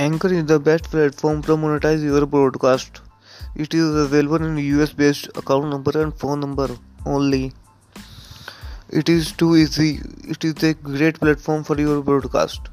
Anchor is the best platform to monetize your broadcast. It is available in US based account number and phone number only. It is too easy. It is a great platform for your broadcast.